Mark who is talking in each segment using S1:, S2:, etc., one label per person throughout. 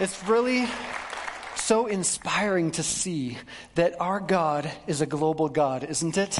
S1: It's really so inspiring to see that our God is a global God, isn't it?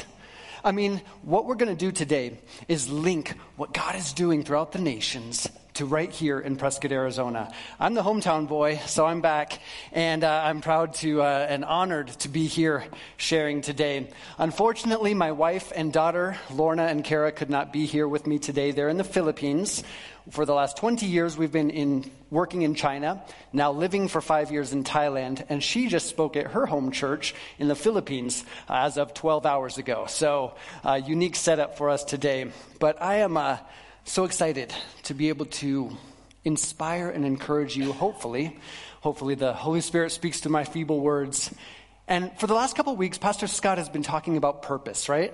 S1: I mean, what we're going to do today is link what God is doing throughout the nations to right here in Prescott, Arizona. I'm the hometown boy, so I'm back, and uh, I'm proud to uh, and honored to be here sharing today. Unfortunately, my wife and daughter, Lorna and Kara, could not be here with me today. They're in the Philippines. For the last 20 years, we've been in, working in China, now living for five years in Thailand, and she just spoke at her home church in the Philippines uh, as of 12 hours ago. So, uh, unique setup for us today. But I am uh, so excited to be able to inspire and encourage you, hopefully. Hopefully, the Holy Spirit speaks to my feeble words. And for the last couple weeks, Pastor Scott has been talking about purpose, right?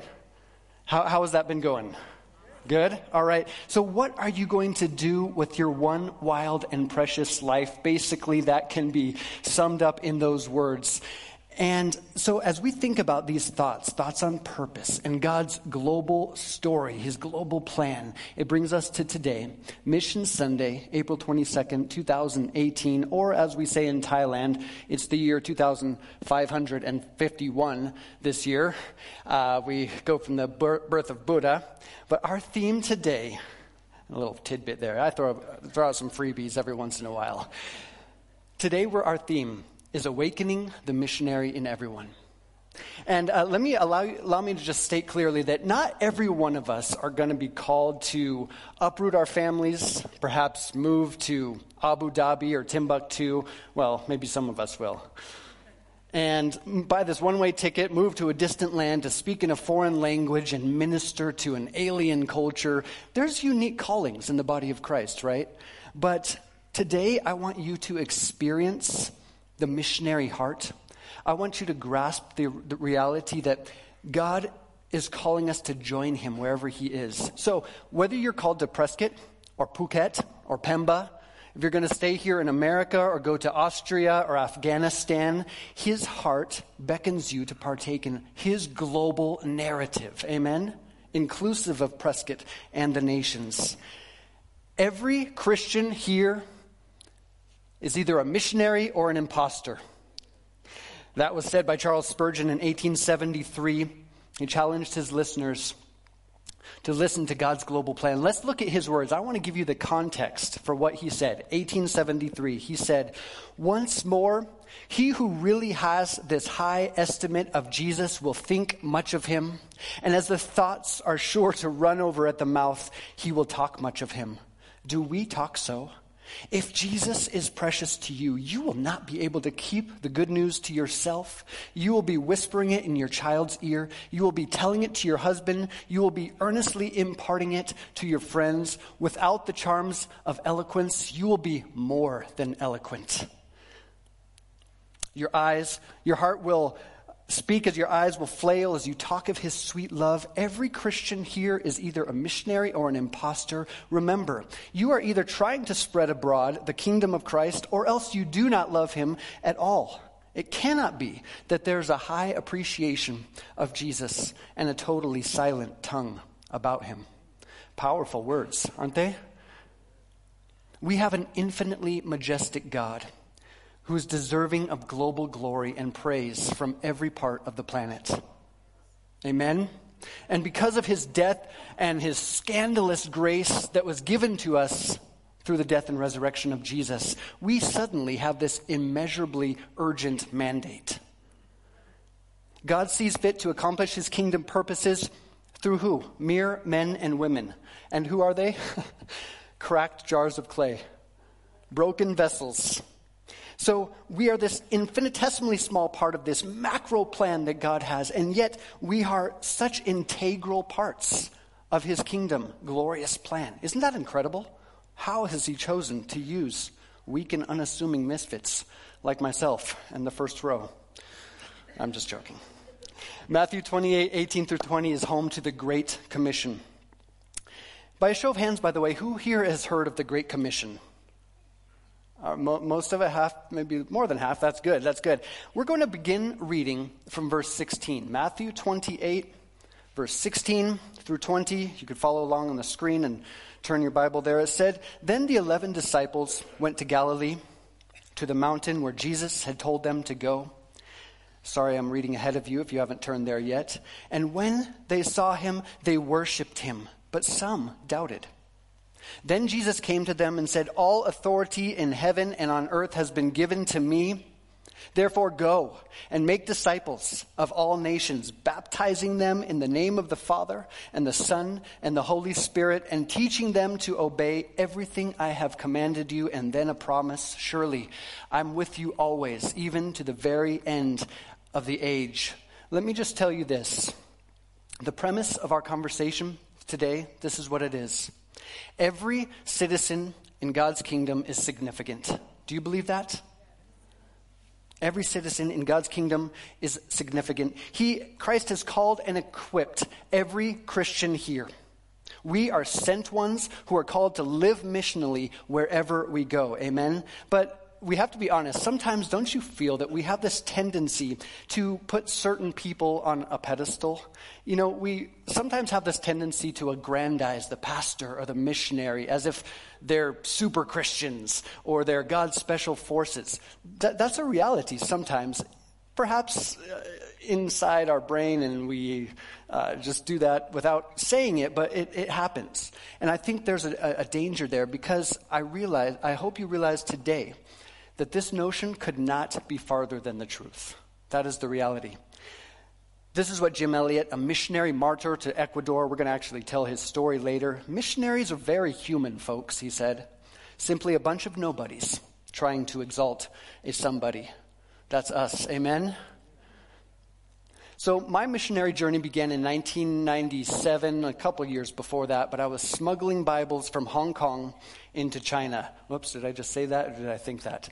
S1: How, how has that been going? Good? All right. So, what are you going to do with your one wild and precious life? Basically, that can be summed up in those words. And so, as we think about these thoughts, thoughts on purpose and God's global story, his global plan, it brings us to today, Mission Sunday, April 22nd, 2018, or as we say in Thailand, it's the year 2551 this year. Uh, we go from the birth of Buddha. But our theme today, a little tidbit there, I throw, throw out some freebies every once in a while. Today, we're, our theme is awakening the missionary in everyone. And uh, let me allow, allow me to just state clearly that not every one of us are going to be called to uproot our families, perhaps move to Abu Dhabi or Timbuktu. Well, maybe some of us will. And buy this one way ticket, move to a distant land to speak in a foreign language and minister to an alien culture. There's unique callings in the body of Christ, right? But today I want you to experience the missionary heart. I want you to grasp the, the reality that God is calling us to join him wherever he is. So, whether you're called to Prescott or Phuket or Pemba, if you're going to stay here in America or go to Austria or Afghanistan, his heart beckons you to partake in his global narrative. Amen? Inclusive of Prescott and the nations. Every Christian here is either a missionary or an impostor. That was said by Charles Spurgeon in 1873. He challenged his listeners to listen to God's global plan. Let's look at his words. I want to give you the context for what he said. 1873. He said, Once more, he who really has this high estimate of Jesus will think much of him, and as the thoughts are sure to run over at the mouth, he will talk much of him. Do we talk so? If Jesus is precious to you, you will not be able to keep the good news to yourself. You will be whispering it in your child's ear. You will be telling it to your husband. You will be earnestly imparting it to your friends. Without the charms of eloquence, you will be more than eloquent. Your eyes, your heart will Speak as your eyes will flail as you talk of his sweet love. Every Christian here is either a missionary or an impostor. Remember, you are either trying to spread abroad the kingdom of Christ or else you do not love him at all. It cannot be that there's a high appreciation of Jesus and a totally silent tongue about him. Powerful words, aren't they? We have an infinitely majestic God who is deserving of global glory and praise from every part of the planet. Amen? And because of his death and his scandalous grace that was given to us through the death and resurrection of Jesus, we suddenly have this immeasurably urgent mandate. God sees fit to accomplish his kingdom purposes through who? Mere men and women. And who are they? Cracked jars of clay, broken vessels so we are this infinitesimally small part of this macro plan that God has, and yet we are such integral parts of his kingdom glorious plan. Isn't that incredible? How has he chosen to use weak and unassuming misfits like myself and the first row? I'm just joking. Matthew 28, 18 through 20 is home to the Great Commission. By a show of hands, by the way, who here has heard of the Great Commission? Uh, mo- most of it, half, maybe more than half. That's good. That's good. We're going to begin reading from verse 16. Matthew 28, verse 16 through 20. You could follow along on the screen and turn your Bible there. It said, Then the eleven disciples went to Galilee, to the mountain where Jesus had told them to go. Sorry, I'm reading ahead of you if you haven't turned there yet. And when they saw him, they worshiped him, but some doubted. Then Jesus came to them and said, All authority in heaven and on earth has been given to me. Therefore, go and make disciples of all nations, baptizing them in the name of the Father and the Son and the Holy Spirit, and teaching them to obey everything I have commanded you. And then a promise Surely I'm with you always, even to the very end of the age. Let me just tell you this the premise of our conversation today, this is what it is. Every citizen in God's kingdom is significant. Do you believe that? Every citizen in God's kingdom is significant. He, Christ has called and equipped every Christian here. We are sent ones who are called to live missionally wherever we go. Amen? But we have to be honest. Sometimes, don't you feel that we have this tendency to put certain people on a pedestal? You know, we sometimes have this tendency to aggrandize the pastor or the missionary as if they're super Christians or they're God's special forces. That, that's a reality sometimes. Perhaps uh, inside our brain, and we uh, just do that without saying it, but it, it happens. And I think there's a, a danger there because I realize, I hope you realize today that this notion could not be farther than the truth. That is the reality. This is what Jim Elliot, a missionary martyr to Ecuador, we're going to actually tell his story later. Missionaries are very human, folks, he said. Simply a bunch of nobodies trying to exalt a somebody. That's us. Amen? So, my missionary journey began in 1997, a couple years before that, but I was smuggling Bibles from Hong Kong into China. Whoops, did I just say that or did I think that?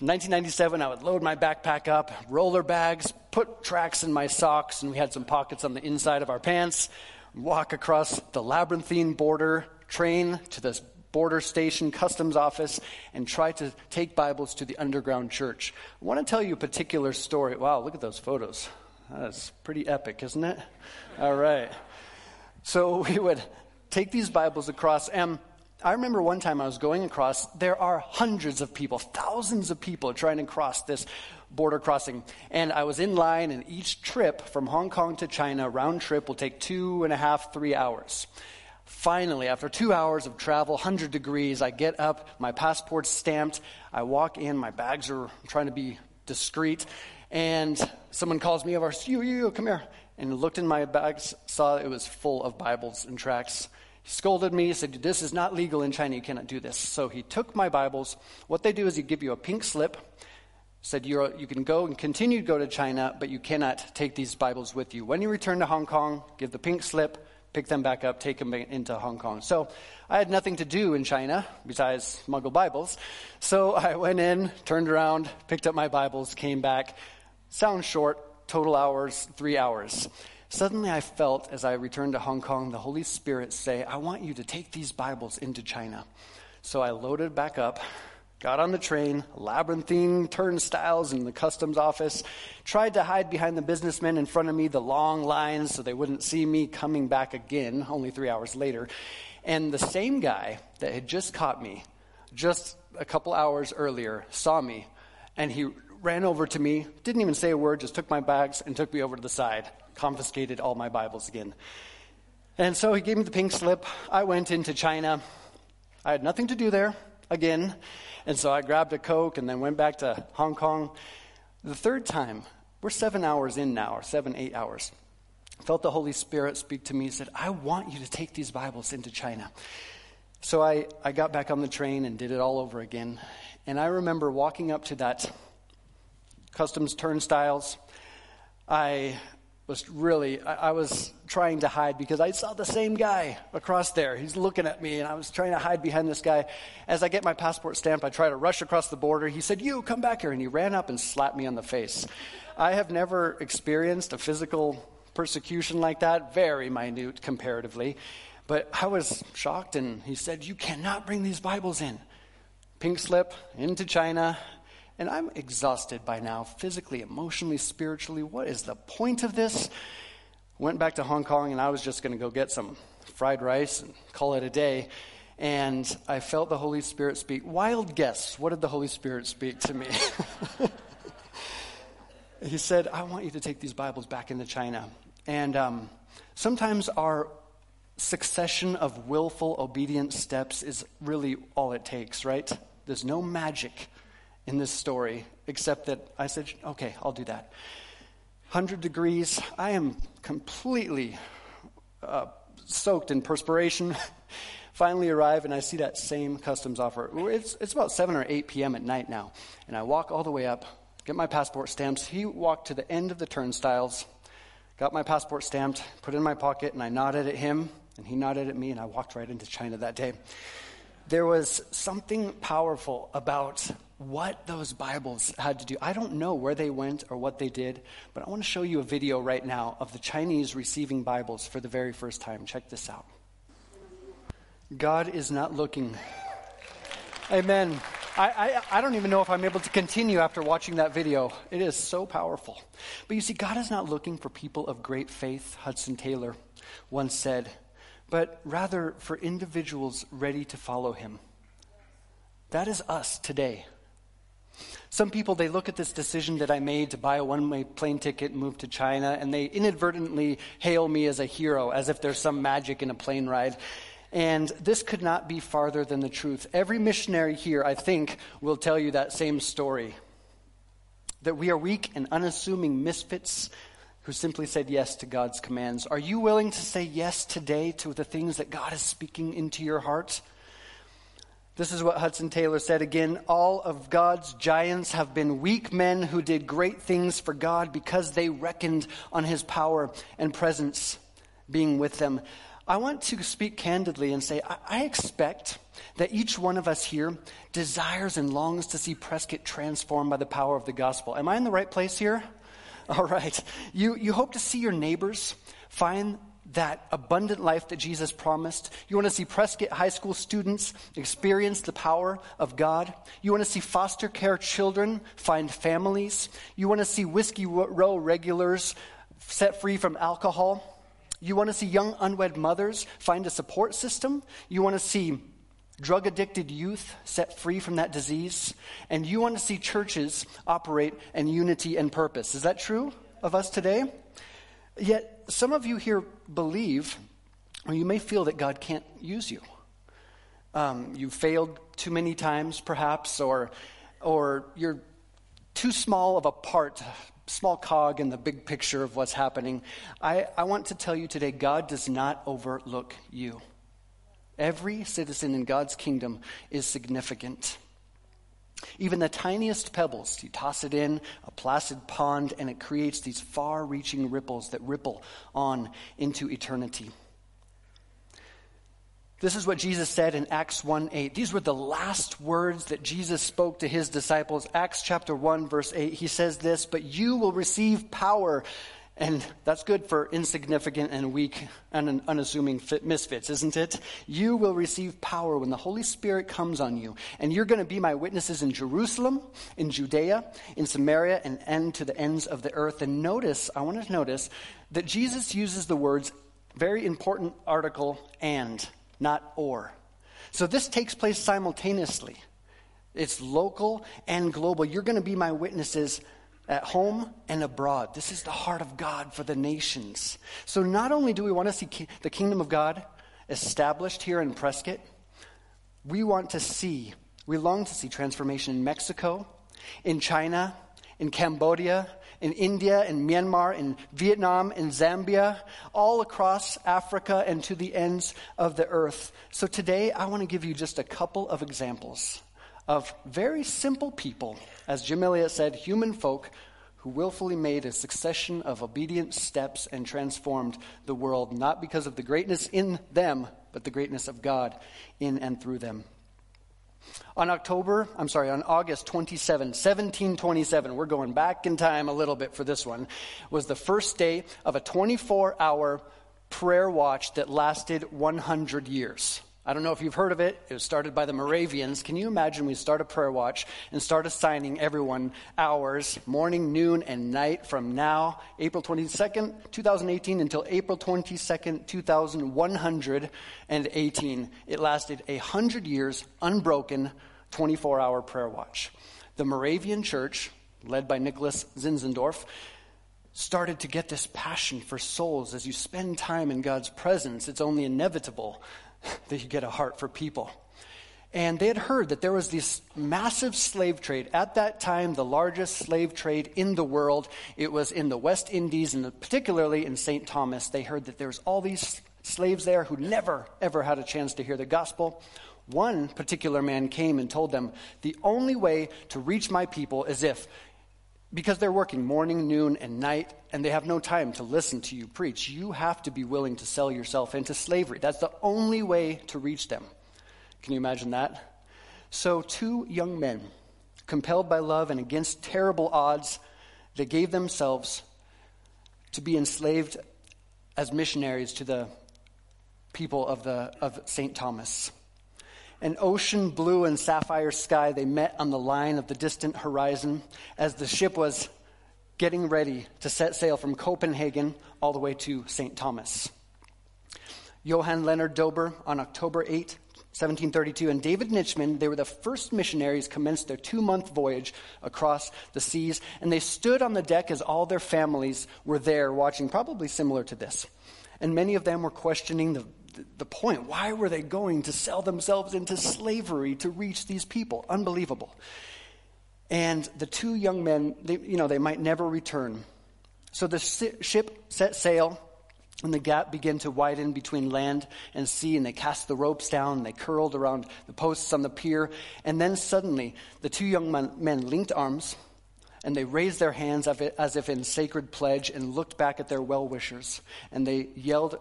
S1: In 1997, I would load my backpack up, roller bags, put tracts in my socks, and we had some pockets on the inside of our pants, walk across the labyrinthine border, train to this border station customs office and try to take Bibles to the underground church. I want to tell you a particular story. Wow, look at those photos. That's pretty epic, isn't it? All right. So we would take these Bibles across, and I remember one time I was going across, there are hundreds of people, thousands of people trying to cross this border crossing. And I was in line, and each trip from Hong Kong to China, round trip, will take two and a half, three hours. Finally, after two hours of travel, 100 degrees, I get up, my passport's stamped, I walk in, my bags are trying to be discreet, and someone calls me over, you, you, you, come here. And looked in my bags, saw it was full of Bibles and tracts. He scolded me, said, This is not legal in China, you cannot do this. So he took my Bibles. What they do is they give you a pink slip, said you you can go and continue to go to China, but you cannot take these Bibles with you. When you return to Hong Kong, give the pink slip, pick them back up, take them into Hong Kong. So I had nothing to do in China besides smuggle Bibles. So I went in, turned around, picked up my Bibles, came back. Sounds short, total hours, three hours. Suddenly I felt, as I returned to Hong Kong, the Holy Spirit say, I want you to take these Bibles into China. So I loaded back up, got on the train, labyrinthine turnstiles in the customs office, tried to hide behind the businessmen in front of me, the long lines, so they wouldn't see me coming back again only three hours later. And the same guy that had just caught me just a couple hours earlier saw me, and he ran over to me, didn't even say a word, just took my bags and took me over to the side, confiscated all my Bibles again. And so he gave me the pink slip. I went into China. I had nothing to do there again. And so I grabbed a Coke and then went back to Hong Kong. The third time, we're seven hours in now, or seven, eight hours. felt the Holy Spirit speak to me and said, I want you to take these Bibles into China. So I, I got back on the train and did it all over again. And I remember walking up to that customs turnstiles. I was really, I, I, was trying to hide because I saw the same guy across there. He's looking at me, and I was trying to hide behind this guy. As I get my passport stamp, I try to rush across the border. He said, You, come back here. And he ran up and slapped me on the face. I have never experienced a physical persecution like that, very minute comparatively. But I was shocked, and he said, You cannot bring these Bibles in. Pink slip into China. And I'm exhausted by now, physically, emotionally, spiritually. What is the point of this? Went back to Hong Kong and I was just going to go get some fried rice and call it a day. and I felt the Holy Spirit speak. Wild guess, what did the Holy Spirit speak to me? he said, I want you to take these Bibles back into China. And um, sometimes our succession of willful, obedient steps is really all it takes, right? There's no magic in this story except that I said, okay, I'll do that. 100 degrees, I am completely uh, soaked in perspiration. Finally arrive, and I see that same customs offer. It's, it's about 7 or 8 p.m. at night now. And I walk all the way up, get my passport stamps. He walked to the end of the turnstiles, got my passport stamped, put it in my pocket, and I nodded at him, and he nodded at me, and I walked right into China that day. There was something powerful about what those Bibles had to do. I don't know where they went or what they did, but I want to show you a video right now of the Chinese receiving Bibles for the very first time. Check this out. God is not looking. Amen. I, I, I, don't even know if I'm able to continue after watching that video. It is so powerful. But you see, God is not looking for people of great faith, Hudson Taylor once said, but rather for individuals ready to follow him. That is us today. Some people, they look at this decision that I made to buy a one way plane ticket and move to China, and they inadvertently hail me as a hero, as if there's some magic in a plane ride. And this could not be farther than the truth. Every missionary here, I think, will tell you that same story that we are weak and unassuming misfits who simply said yes to God's commands. Are you willing to say yes today to the things that God is speaking into your heart? This is what Hudson Taylor said again All of God's giants have been weak men who did great things for God because they reckoned on his power and presence being with them. I want to speak candidly and say, I, expect that each one of us here desires and longs to see Prescott transformed by the power of the gospel. Am I in the right place here? All right. You, you hope to see your neighbors find that abundant life that Jesus promised. You want to see Prescott High School students experience the power of God. You want to see foster care children find families. You want to see Whiskey Row regulars set free from alcohol. You want to see young unwed mothers find a support system. You want to see drug addicted youth set free from that disease. And you want to see churches operate in unity and purpose. Is that true of us today? Yet, some of you here believe, or you may feel that God can't use you. Um, you failed too many times, perhaps, or, or you're too small of a part, small cog in the big picture of what's happening. I, I want to tell you today God does not overlook you. Every citizen in God's kingdom is significant. Even the tiniest pebbles, you toss it in a placid pond, and it creates these far reaching ripples that ripple on into eternity. This is what Jesus said in Acts 1 8. These were the last words that Jesus spoke to his disciples. Acts chapter 1, verse 8. He says this, But you will receive power and that's good for insignificant and weak and unassuming misfits, isn't it? You will receive power when the Holy Spirit comes on you. And you're going to be my witnesses in Jerusalem, in Judea, in Samaria, and end to the ends of the earth. And notice, I want to notice that Jesus uses the words, very important article, and, not or. So this takes place simultaneously. It's local and global. You're going to be my witnesses at home and abroad. This is the heart of God for the nations. So not only do we want to see the kingdom of God established here in Prescott, we want to see, we long to see transformation in Mexico, in China, in Cambodia, in India, in Myanmar, in Vietnam, in Zambia, all across Africa and to the ends of the earth. So today I want to give you just a couple of examples of very simple people, as Jim Elliot said, human folk who willfully made a succession of obedient steps and transformed the world, not because of the greatness in them, but the greatness of God in and through them. On October, I'm sorry, on August 27, 1727, we're going back in time a little bit for this one, was the first day of a 24 hour prayer watch that lasted 100 years. I don't know if you've heard of it. It was started by the Moravians. Can you imagine we start a prayer watch and start assigning everyone hours, morning, noon, and night from now, April 22nd, 2018, until April 22nd, 2118. It lasted a hundred years, unbroken, 24 hour prayer watch. The Moravian Church, led by Nicholas Zinzendorf, started to get this passion for souls as you spend time in God's presence. It's only inevitable that you get a heart for people. And they had heard that there was this massive slave trade. At that time, the largest slave trade in the world. It was in the West Indies, and particularly in St. Thomas. They heard that there was all these slaves there who never, ever had a chance to hear the gospel. One particular man came and told them, The only way to reach my people is if because they're working morning, noon, and night, and they have no time to listen to you preach. You have to be willing to sell yourself into slavery. That's the only way to reach them. Can you imagine that? So, two young men, compelled by love and against terrible odds, they gave themselves to be enslaved as missionaries to the people of, the, of St. Thomas an ocean blue and sapphire sky, they met on the line of the distant horizon as the ship was getting ready to set sail from Copenhagen all the way to St. Thomas. Johann Leonard Dober on October 8, 1732, and David Nitschmann, they were the first missionaries, commenced their two month voyage across the seas, and they stood on the deck as all their families were there watching, probably similar to this. And many of them were questioning the the point. Why were they going to sell themselves into slavery to reach these people? Unbelievable. And the two young men, they, you know, they might never return. So the ship set sail, and the gap began to widen between land and sea, and they cast the ropes down, and they curled around the posts on the pier. And then suddenly, the two young men linked arms, and they raised their hands as if in sacred pledge and looked back at their well wishers, and they yelled,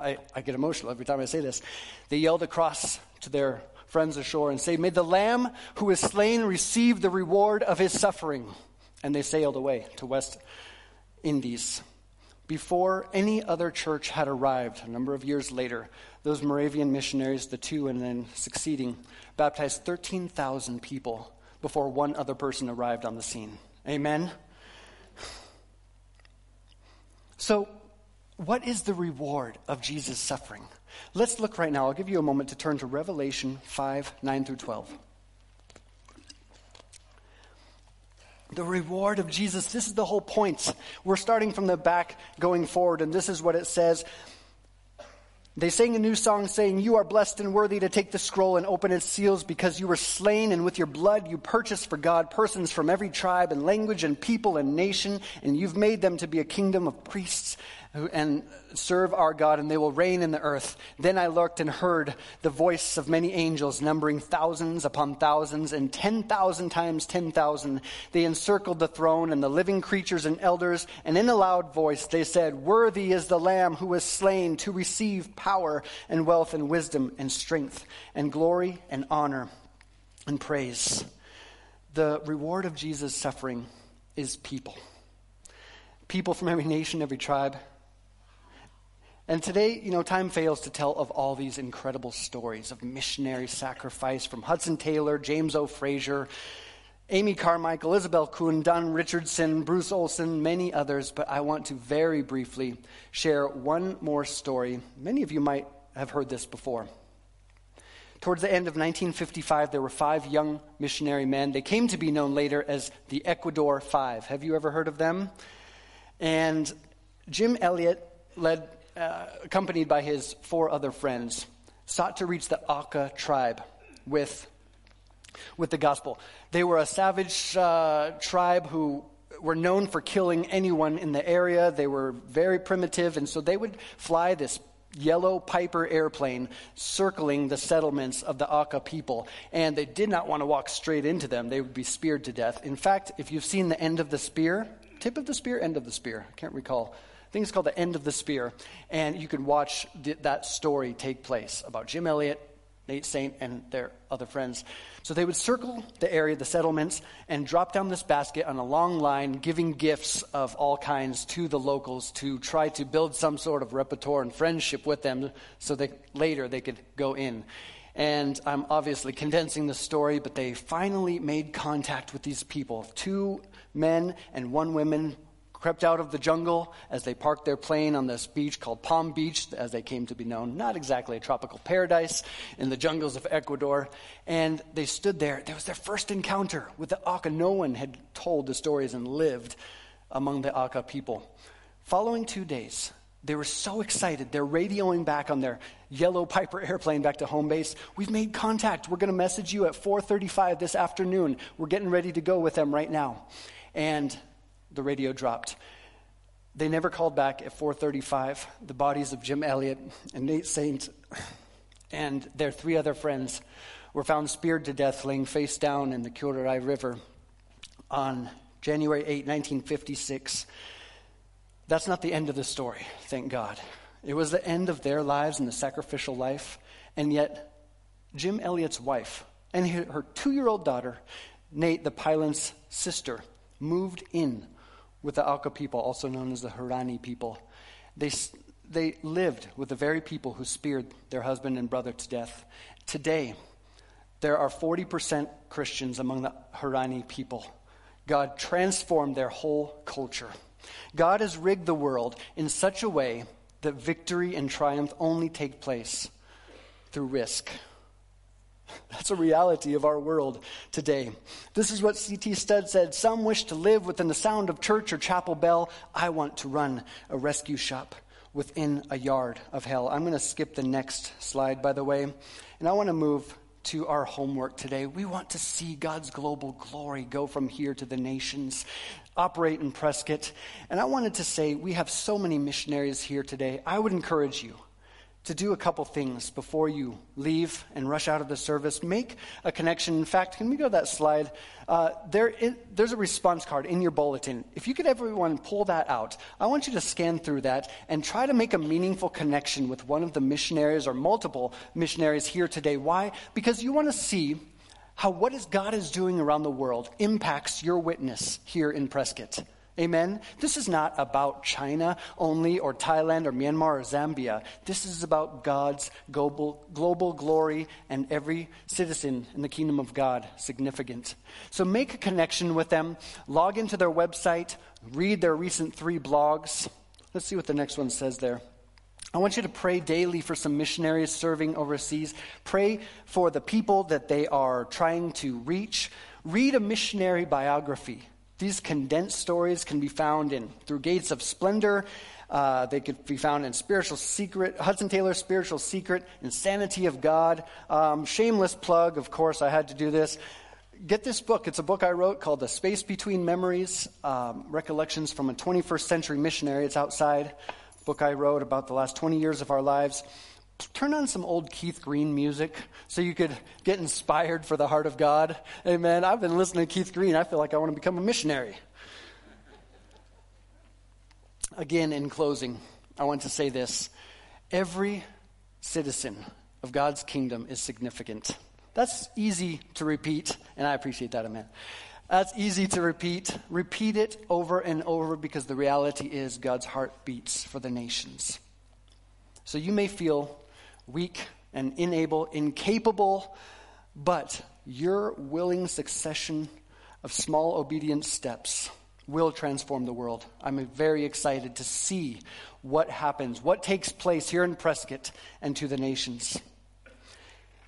S1: I, I get emotional every time I say this. They yelled across to their friends ashore and say, May the Lamb who is slain receive the reward of his suffering. And they sailed away to West Indies. Before any other church had arrived, a number of years later, those Moravian missionaries, the two and then succeeding, baptized 13,000 people before one other person arrived on the scene. Amen? So, what is the reward of Jesus' suffering? Let's look right now. I'll give you a moment to turn to Revelation 5 9 through 12. The reward of Jesus, this is the whole point. We're starting from the back going forward, and this is what it says. They sang a new song saying, You are blessed and worthy to take the scroll and open its seals because you were slain, and with your blood you purchased for God persons from every tribe and language and people and nation, and you've made them to be a kingdom of priests and serve our God, and they will reign in the earth. Then I looked and heard the voice of many angels, numbering thousands upon thousands, and 10,000 times 10,000. They encircled the throne and the living creatures and elders, and in a loud voice they said, Worthy is the Lamb who was slain to receive power and wealth and wisdom and strength and glory and honor and praise. The reward of Jesus' suffering is people. People from every nation, every tribe, and today, you know, time fails to tell of all these incredible stories of missionary sacrifice from Hudson Taylor, James O. Fraser, Amy Carmichael, Isobel Kuhn, Don Richardson, Bruce Olson, many others, but I want to very briefly share one more story. Many of you might have heard this before. Towards the end of 1955, there were five young missionary men. They came to be known later as the Ecuador Five. Have you ever heard of them? And Jim Elliot led uh, accompanied by his four other friends, sought to reach the Auca tribe with, with the gospel. They were a savage uh, tribe who were known for killing anyone in the area. They were very primitive, and so they would fly this yellow Piper airplane circling the settlements of the Auca people, and they did not want to walk straight into them. They would be speared to death. In fact, if you've seen the end of the spear, tip of the spear, end of the spear, I can't recall I think it's called The End of the Spear. And you can watch th- that story take place about Jim Elliot Nate Saint and their other friends. So they would circle the area, the settlements, and drop down this basket on a long line, giving gifts of all kinds to the locals to try to build some sort of repertoire and friendship with them so that later they could go in. And I'm obviously condensing the story, but they finally made contact with these people. Two men and one woman crept out of the jungle as they parked their plane on this beach called Palm Beach, as they came to be known. Not exactly a tropical paradise in the jungles of Ecuador. And they stood there. It was their first encounter with the Auca. No one had told the stories and lived among the Auca people. Following two days, they were so excited. They're radioing back on their yellow Piper airplane back to home base. We've made contact. We're going to message you at 4:35 this afternoon. We're getting ready to go with them right now. And the radio dropped. They never called back at 4:35. The bodies of Jim Elliot and Nate Saint and their three other friends were found speared to death laying face down in the Curaray River on January 8, 1956. That's not the end of the story, thank God. It was the end of their lives and the sacrificial life, and yet Jim Elliot's wife and her two year old daughter, Nate, the pilot's sister, moved in with the Auca people, also known as the Huaorani people. They, they lived with the very people who speared their husband and brother to death. Today, there are 40% Christians among the Huaorani people. God transformed their whole culture. God has rigged the world in such a way that victory and triumph only take place through risk. That's a reality of our world today. This is what C.T. Studd said Some wish to live within the sound of church or chapel bell. I want to run a rescue shop within a yard of hell. I'm going to skip the next slide, by the way, and I want to move to our homework today. We want to see God's global glory go from here to the nations, operate in Prescott. And I wanted to say, we have so many missionaries here today. I would encourage you to do a couple things before you leave and rush out of the service. Make a connection. In fact, can we go to that slide? Uh, there, there's a response card in your bulletin. If you could, everyone, pull that out. I want you to scan through that and try to make a meaningful connection with one of the missionaries or multiple missionaries here today. Why? Because you want to see how what is God is doing around the world impacts your witness here in Prescott. Amen? This is not about China only or Thailand or Myanmar or Zambia. This is about God's global, global glory and every citizen in the kingdom of God significant. So make a connection with them, log into their website, read their recent three blogs. Let's see what the next one says there. I want you to pray daily for some missionaries serving overseas. Pray for the people that they are trying to reach. Read a missionary biography. These condensed stories can be found in Through Gates of Splendor. Uh, they could be found in Spiritual Secret, Hudson Taylor's Spiritual Secret, Insanity of God. Um, shameless plug, of course, I had to do this. Get this book. It's a book I wrote called The Space Between Memories um, Recollections from a 21st Century Missionary. It's outside. Book I wrote about the last 20 years of our lives turn on some old Keith Green music so you could get inspired for the heart of God. Amen. I've been listening to Keith Green. I feel like I want to become a missionary. Again, in closing, I want to say this every citizen of God's kingdom is significant. That's easy to repeat, and I appreciate that, amen. That's easy to repeat. Repeat it over and over because the reality is God's heart beats for the nations. So you may feel weak and unable, incapable, but your willing succession of small obedient steps will transform the world. I'm very excited to see what happens, what takes place here in Prescott and to the nations.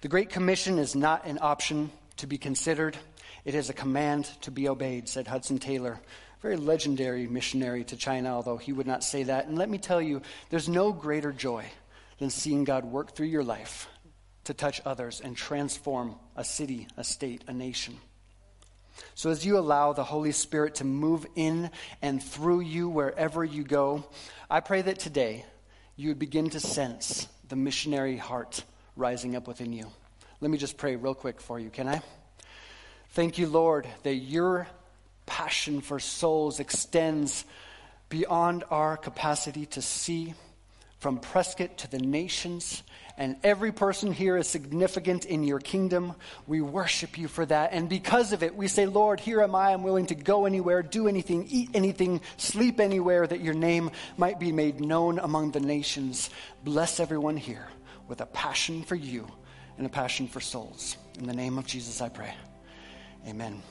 S1: The Great Commission is not an option to be considered, it is a command to be obeyed, said Hudson Taylor. Very legendary missionary to China, although he would not say that. And let me tell you, there's no greater joy than seeing God work through your life to touch others and transform a city, a state, a nation. So, as you allow the Holy Spirit to move in and through you wherever you go, I pray that today you would begin to sense the missionary heart rising up within you. Let me just pray real quick for you, can I? Thank you, Lord, that your passion for souls extends beyond our capacity to see from Prescott to the nations, and every person here is significant in your kingdom. We worship you for that. And because of it, we say, Lord, here am I. I'm willing to go anywhere, do anything, eat anything, sleep anywhere that your name might be made known among the nations. Bless everyone here with a passion for you and a passion for souls. In the name of Jesus, I pray. Amen.